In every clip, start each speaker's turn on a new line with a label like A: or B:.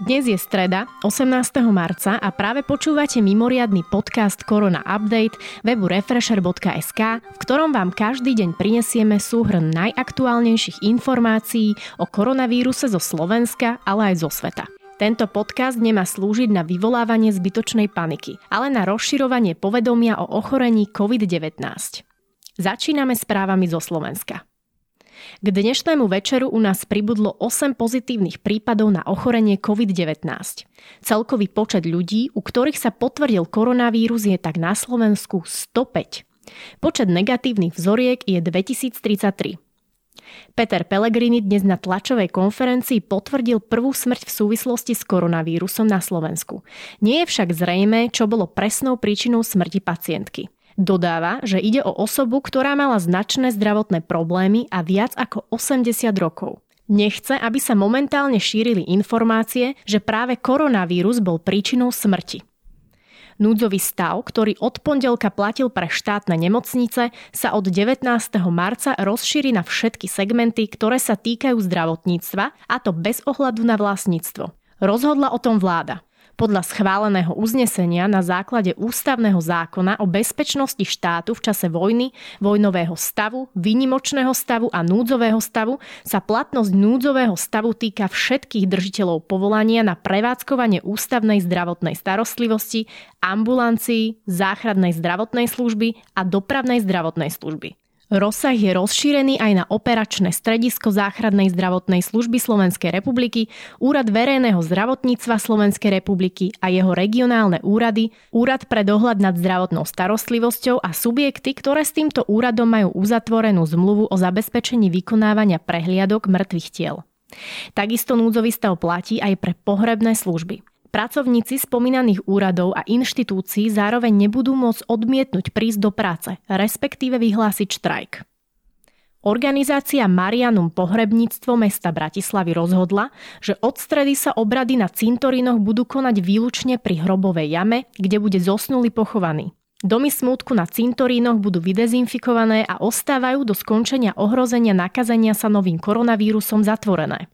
A: Dnes je streda, 18. marca a práve počúvate mimoriadny podcast Korona Update webu refresher.sk, v ktorom vám každý deň prinesieme súhrn najaktuálnejších informácií o koronavíruse zo Slovenska, ale aj zo sveta. Tento podcast nemá slúžiť na vyvolávanie zbytočnej paniky, ale na rozširovanie povedomia o ochorení COVID-19. Začíname správami zo Slovenska. K dnešnému večeru u nás pribudlo 8 pozitívnych prípadov na ochorenie COVID-19. Celkový počet ľudí, u ktorých sa potvrdil koronavírus, je tak na Slovensku 105. Počet negatívnych vzoriek je 2033. Peter Pellegrini dnes na tlačovej konferencii potvrdil prvú smrť v súvislosti s koronavírusom na Slovensku. Nie je však zrejme, čo bolo presnou príčinou smrti pacientky. Dodáva, že ide o osobu, ktorá mala značné zdravotné problémy a viac ako 80 rokov. Nechce, aby sa momentálne šírili informácie, že práve koronavírus bol príčinou smrti. Núdzový stav, ktorý od pondelka platil pre štátne nemocnice, sa od 19. marca rozšíri na všetky segmenty, ktoré sa týkajú zdravotníctva, a to bez ohľadu na vlastníctvo. Rozhodla o tom vláda podľa schváleného uznesenia na základe ústavného zákona o bezpečnosti štátu v čase vojny, vojnového stavu, výnimočného stavu a núdzového stavu sa platnosť núdzového stavu týka všetkých držiteľov povolania na prevádzkovanie ústavnej zdravotnej starostlivosti, ambulancií, záchradnej zdravotnej služby a dopravnej zdravotnej služby. Rozsah je rozšírený aj na operačné stredisko záchradnej zdravotnej služby Slovenskej republiky, Úrad verejného zdravotníctva Slovenskej republiky a jeho regionálne úrady, Úrad pre dohľad nad zdravotnou starostlivosťou a subjekty, ktoré s týmto úradom majú uzatvorenú zmluvu o zabezpečení vykonávania prehliadok mŕtvych tiel. Takisto núdzový stav platí aj pre pohrebné služby. Pracovníci spomínaných úradov a inštitúcií zároveň nebudú môcť odmietnúť prísť do práce, respektíve vyhlásiť štrajk. Organizácia Marianum Pohrebníctvo mesta Bratislavy rozhodla, že od stredy sa obrady na cintorínoch budú konať výlučne pri hrobovej jame, kde bude zosnulý pochovaný. Domy smútku na cintorínoch budú vydezinfikované a ostávajú do skončenia ohrozenia nakazenia sa novým koronavírusom zatvorené.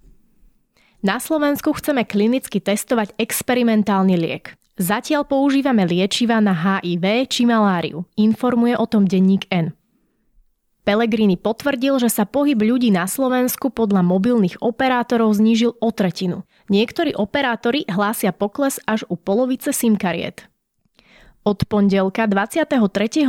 A: Na Slovensku chceme klinicky testovať experimentálny liek. Zatiaľ používame liečiva na HIV či maláriu, informuje o tom denník N. Pelegrini potvrdil, že sa pohyb ľudí na Slovensku podľa mobilných operátorov znížil o tretinu. Niektorí operátori hlásia pokles až u polovice SIM kariet. Od pondelka 23.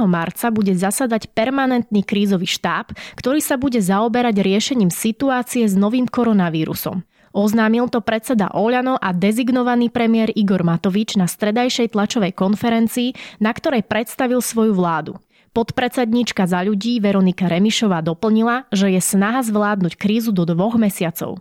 A: marca bude zasadať permanentný krízový štáb, ktorý sa bude zaoberať riešením situácie s novým koronavírusom. Oznámil to predseda Oľano a dezignovaný premiér Igor Matovič na stredajšej tlačovej konferencii, na ktorej predstavil svoju vládu. Podpredsedníčka za ľudí Veronika Remišová doplnila, že je snaha zvládnuť krízu do dvoch mesiacov.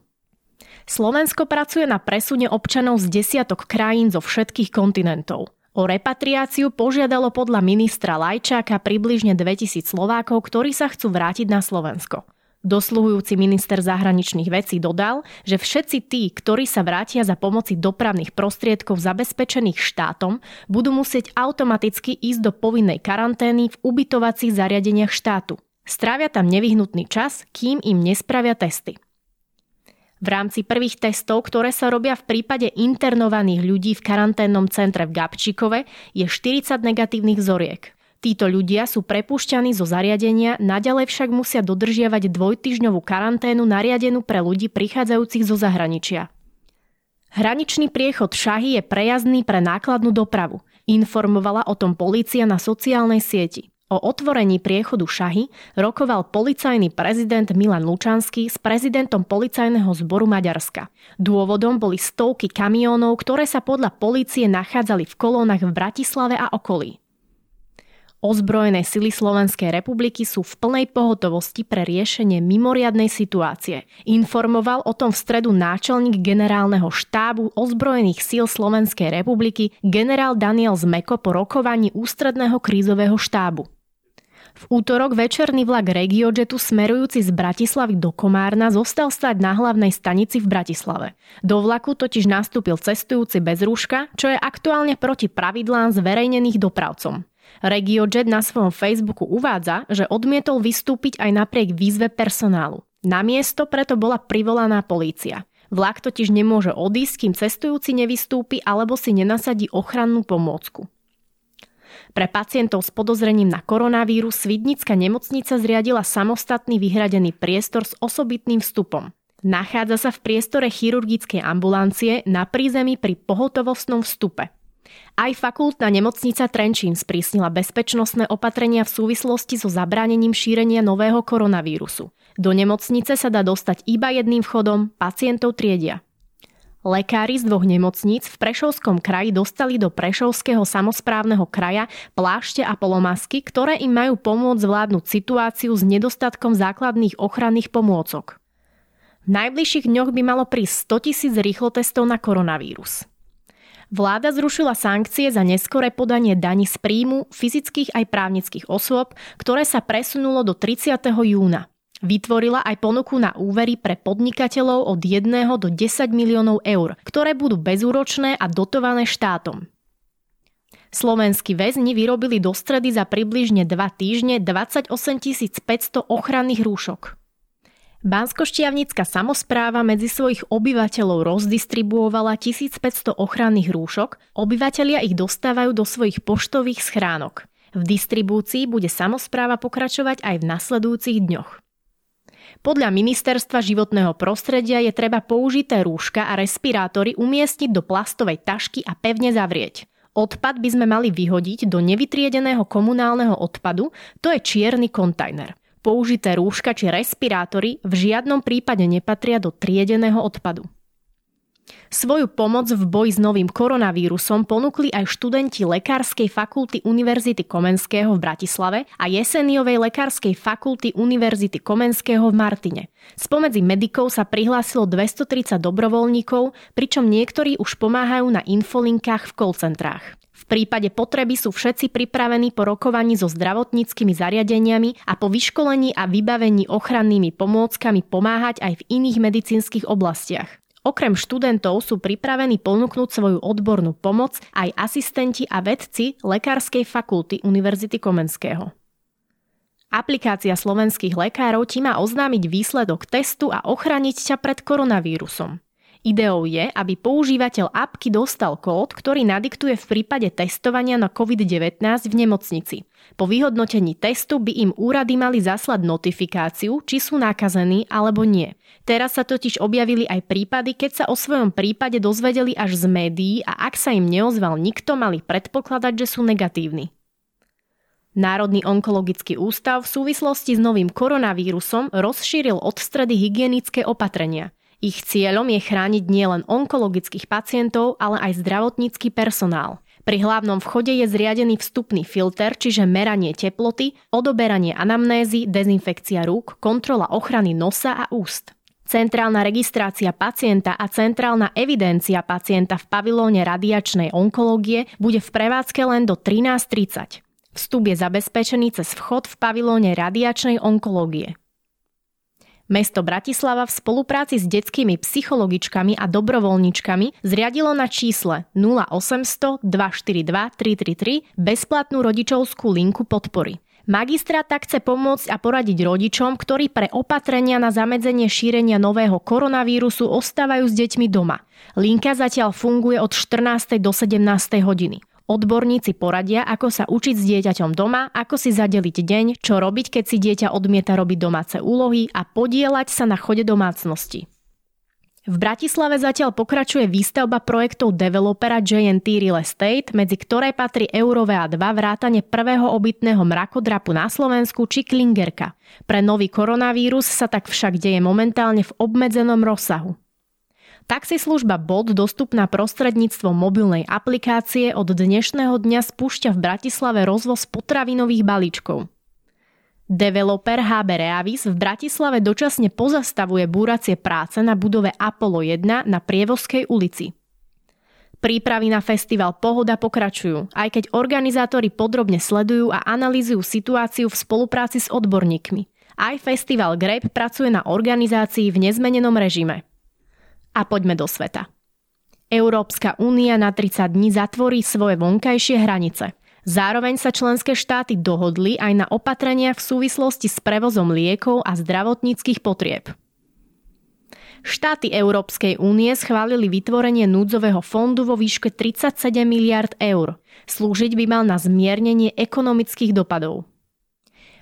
A: Slovensko pracuje na presune občanov z desiatok krajín zo všetkých kontinentov. O repatriáciu požiadalo podľa ministra Lajčáka približne 2000 Slovákov, ktorí sa chcú vrátiť na Slovensko. Dosluhujúci minister zahraničných vecí dodal, že všetci tí, ktorí sa vrátia za pomoci dopravných prostriedkov zabezpečených štátom, budú musieť automaticky ísť do povinnej karantény v ubytovacích zariadeniach štátu. Strávia tam nevyhnutný čas, kým im nespravia testy. V rámci prvých testov, ktoré sa robia v prípade internovaných ľudí v karanténnom centre v Gabčíkove, je 40 negatívnych vzoriek. Títo ľudia sú prepúšťaní zo zariadenia, naďalej však musia dodržiavať dvojtyžňovú karanténu nariadenú pre ľudí prichádzajúcich zo zahraničia. Hraničný priechod Šahy je prejazdný pre nákladnú dopravu. Informovala o tom polícia na sociálnej sieti. O otvorení priechodu Šahy rokoval policajný prezident Milan Lučanský s prezidentom policajného zboru Maďarska. Dôvodom boli stovky kamiónov, ktoré sa podľa polície nachádzali v kolónach v Bratislave a okolí. Ozbrojené sily Slovenskej republiky sú v plnej pohotovosti pre riešenie mimoriadnej situácie. Informoval o tom v stredu náčelník generálneho štábu ozbrojených síl Slovenskej republiky generál Daniel Zmeko po rokovaní ústredného krízového štábu. V útorok večerný vlak Regiojetu smerujúci z Bratislavy do Komárna zostal stať na hlavnej stanici v Bratislave. Do vlaku totiž nastúpil cestujúci bez rúška, čo je aktuálne proti pravidlám zverejnených dopravcom. RegioJet na svojom Facebooku uvádza, že odmietol vystúpiť aj napriek výzve personálu. Na miesto preto bola privolaná polícia. Vlak totiž nemôže odísť, kým cestujúci nevystúpi alebo si nenasadí ochrannú pomôcku. Pre pacientov s podozrením na koronavírus Svidnická nemocnica zriadila samostatný vyhradený priestor s osobitným vstupom. Nachádza sa v priestore chirurgickej ambulancie na prízemí pri pohotovostnom vstupe. Aj fakultná nemocnica Trenčín sprísnila bezpečnostné opatrenia v súvislosti so zabránením šírenia nového koronavírusu. Do nemocnice sa dá dostať iba jedným vchodom, pacientov triedia. Lekári z dvoch nemocníc v Prešovskom kraji dostali do Prešovského samozprávneho kraja plášte a polomasky, ktoré im majú pomôcť zvládnuť situáciu s nedostatkom základných ochranných pomôcok. V najbližších dňoch by malo prísť 100 tisíc rýchlotestov na koronavírus. Vláda zrušila sankcie za neskoré podanie daní z príjmu fyzických aj právnických osôb, ktoré sa presunulo do 30. júna. Vytvorila aj ponuku na úvery pre podnikateľov od 1 do 10 miliónov eur, ktoré budú bezúročné a dotované štátom. Slovenskí väzni vyrobili do stredy za približne 2 týždne 28 500 ochranných rúšok. Banskoštiavnická samozpráva medzi svojich obyvateľov rozdistribuovala 1500 ochranných rúšok, obyvatelia ich dostávajú do svojich poštových schránok. V distribúcii bude samozpráva pokračovať aj v nasledujúcich dňoch. Podľa Ministerstva životného prostredia je treba použité rúška a respirátory umiestniť do plastovej tašky a pevne zavrieť. Odpad by sme mali vyhodiť do nevytriedeného komunálneho odpadu, to je čierny kontajner. Použité rúška či respirátory v žiadnom prípade nepatria do triedeného odpadu. Svoju pomoc v boji s novým koronavírusom ponúkli aj študenti Lekárskej fakulty Univerzity Komenského v Bratislave a Jeseniovej Lekárskej fakulty Univerzity Komenského v Martine. Spomedzi medikov sa prihlásilo 230 dobrovoľníkov, pričom niektorí už pomáhajú na infolinkách v call centrách. Prípade potreby sú všetci pripravení po rokovaní so zdravotníckými zariadeniami a po vyškolení a vybavení ochrannými pomôckami pomáhať aj v iných medicínskych oblastiach. Okrem študentov sú pripravení ponúknuť svoju odbornú pomoc aj asistenti a vedci Lekárskej fakulty Univerzity Komenského. Aplikácia slovenských lekárov ti má oznámiť výsledok testu a ochraniť ťa pred koronavírusom. Ideou je, aby používateľ apky dostal kód, ktorý nadiktuje v prípade testovania na COVID-19 v nemocnici. Po vyhodnotení testu by im úrady mali zaslať notifikáciu, či sú nakazení alebo nie. Teraz sa totiž objavili aj prípady, keď sa o svojom prípade dozvedeli až z médií a ak sa im neozval nikto, mali predpokladať, že sú negatívni. Národný onkologický ústav v súvislosti s novým koronavírusom rozšíril od stredy hygienické opatrenia. Ich cieľom je chrániť nielen onkologických pacientov, ale aj zdravotnícky personál. Pri hlavnom vchode je zriadený vstupný filter, čiže meranie teploty, odoberanie anamnézy, dezinfekcia rúk, kontrola ochrany nosa a úst. Centrálna registrácia pacienta a centrálna evidencia pacienta v pavilóne radiačnej onkológie bude v prevádzke len do 13.30. Vstup je zabezpečený cez vchod v pavilóne radiačnej onkológie. Mesto Bratislava v spolupráci s detskými psychologičkami a dobrovoľničkami zriadilo na čísle 0800 242 333 bezplatnú rodičovskú linku podpory. Magistrát tak chce pomôcť a poradiť rodičom, ktorí pre opatrenia na zamedzenie šírenia nového koronavírusu ostávajú s deťmi doma. Linka zatiaľ funguje od 14. do 17. hodiny. Odborníci poradia, ako sa učiť s dieťaťom doma, ako si zadeliť deň, čo robiť, keď si dieťa odmieta robiť domáce úlohy a podielať sa na chode domácnosti. V Bratislave zatiaľ pokračuje výstavba projektov developera JNT Real Estate, medzi ktoré patrí Eurovea 2 vrátane prvého obytného mrakodrapu na Slovensku či Klingerka. Pre nový koronavírus sa tak však deje momentálne v obmedzenom rozsahu. Taxislužba Bolt dostupná prostredníctvom mobilnej aplikácie od dnešného dňa spúšťa v Bratislave rozvoz potravinových balíčkov. Developer HB Reavis v Bratislave dočasne pozastavuje búracie práce na budove Apollo 1 na Prievozkej ulici. Prípravy na festival Pohoda pokračujú, aj keď organizátori podrobne sledujú a analýzujú situáciu v spolupráci s odborníkmi. Aj festival Grape pracuje na organizácii v nezmenenom režime. A poďme do sveta. Európska únia na 30 dní zatvorí svoje vonkajšie hranice. Zároveň sa členské štáty dohodli aj na opatreniach v súvislosti s prevozom liekov a zdravotníckých potrieb. Štáty Európskej únie schválili vytvorenie núdzového fondu vo výške 37 miliard eur. Slúžiť by mal na zmiernenie ekonomických dopadov.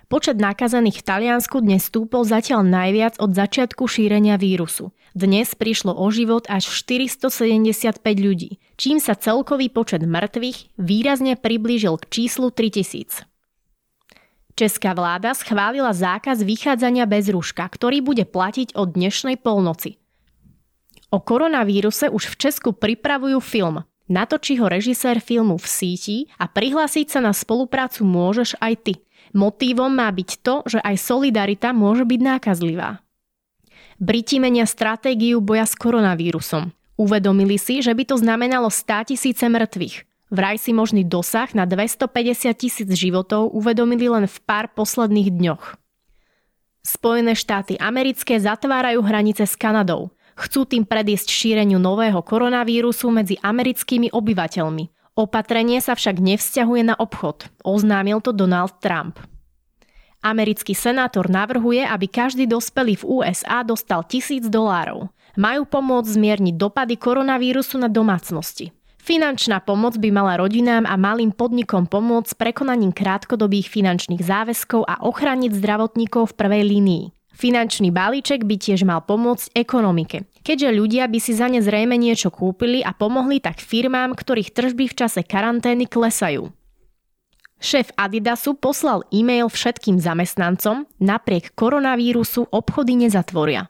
A: Počet nakazených v Taliansku dnes stúpol zatiaľ najviac od začiatku šírenia vírusu. Dnes prišlo o život až 475 ľudí, čím sa celkový počet mŕtvych výrazne priblížil k číslu 3000. Česká vláda schválila zákaz vychádzania bez rúška, ktorý bude platiť od dnešnej polnoci. O koronavíruse už v Česku pripravujú film. Natočí ho režisér filmu v síti a prihlásiť sa na spoluprácu môžeš aj ty. Motívom má byť to, že aj solidarita môže byť nákazlivá. Briti menia stratégiu boja s koronavírusom. Uvedomili si, že by to znamenalo 100 tisíce mŕtvych. Vraj si možný dosah na 250 tisíc životov uvedomili len v pár posledných dňoch. Spojené štáty americké zatvárajú hranice s Kanadou. Chcú tým predísť šíreniu nového koronavírusu medzi americkými obyvateľmi. Opatrenie sa však nevzťahuje na obchod. Oznámil to Donald Trump. Americký senátor navrhuje, aby každý dospelý v USA dostal tisíc dolárov. Majú pomôcť zmierniť dopady koronavírusu na domácnosti. Finančná pomoc by mala rodinám a malým podnikom pomôcť prekonaním krátkodobých finančných záväzkov a ochrániť zdravotníkov v prvej línii. Finančný balíček by tiež mal pomôcť ekonomike, keďže ľudia by si za ne zrejme niečo kúpili a pomohli tak firmám, ktorých tržby v čase karantény klesajú. Šéf Adidasu poslal e-mail všetkým zamestnancom, napriek koronavírusu obchody nezatvoria.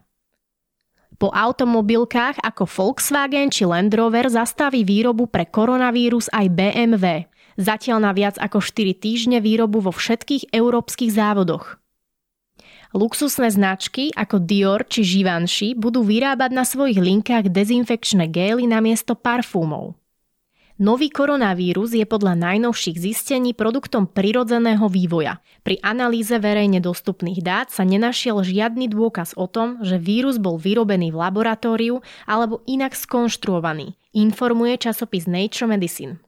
A: Po automobilkách ako Volkswagen či Land Rover zastaví výrobu pre koronavírus aj BMW. Zatiaľ na viac ako 4 týždne výrobu vo všetkých európskych závodoch. Luxusné značky ako Dior či Givenchy budú vyrábať na svojich linkách dezinfekčné gély namiesto parfúmov. Nový koronavírus je podľa najnovších zistení produktom prirodzeného vývoja. Pri analýze verejne dostupných dát sa nenašiel žiadny dôkaz o tom, že vírus bol vyrobený v laboratóriu alebo inak skonštruovaný, informuje časopis Nature Medicine.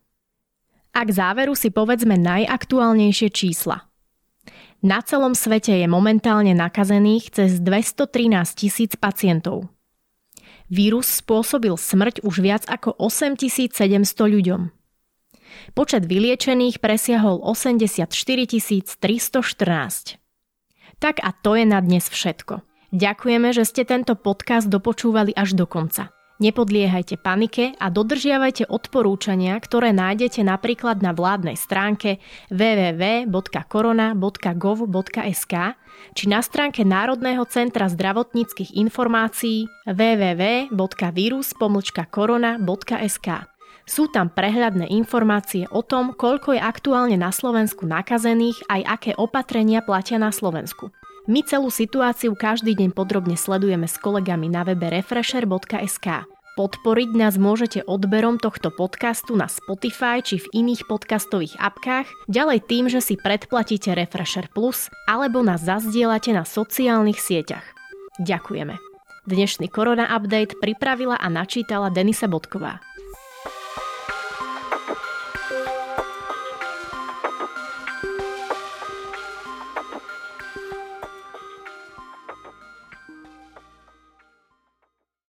A: A k záveru si povedzme najaktuálnejšie čísla. Na celom svete je momentálne nakazených cez 213 tisíc pacientov. Vírus spôsobil smrť už viac ako 8700 ľuďom. Počet vyliečených presiahol 84 314. Tak a to je na dnes všetko. Ďakujeme, že ste tento podcast dopočúvali až do konca. Nepodliehajte panike a dodržiavajte odporúčania, ktoré nájdete napríklad na vládnej stránke www.korona.gov.sk či na stránke Národného centra zdravotníckých informácií www.virus.korona.sk. Sú tam prehľadné informácie o tom, koľko je aktuálne na Slovensku nakazených aj aké opatrenia platia na Slovensku. My celú situáciu každý deň podrobne sledujeme s kolegami na webe refresher.sk. Podporiť nás môžete odberom tohto podcastu na Spotify či v iných podcastových apkách, ďalej tým, že si predplatíte Refresher Plus alebo nás zazdielate na sociálnych sieťach. Ďakujeme. Dnešný Korona Update pripravila a načítala Denisa Bodková.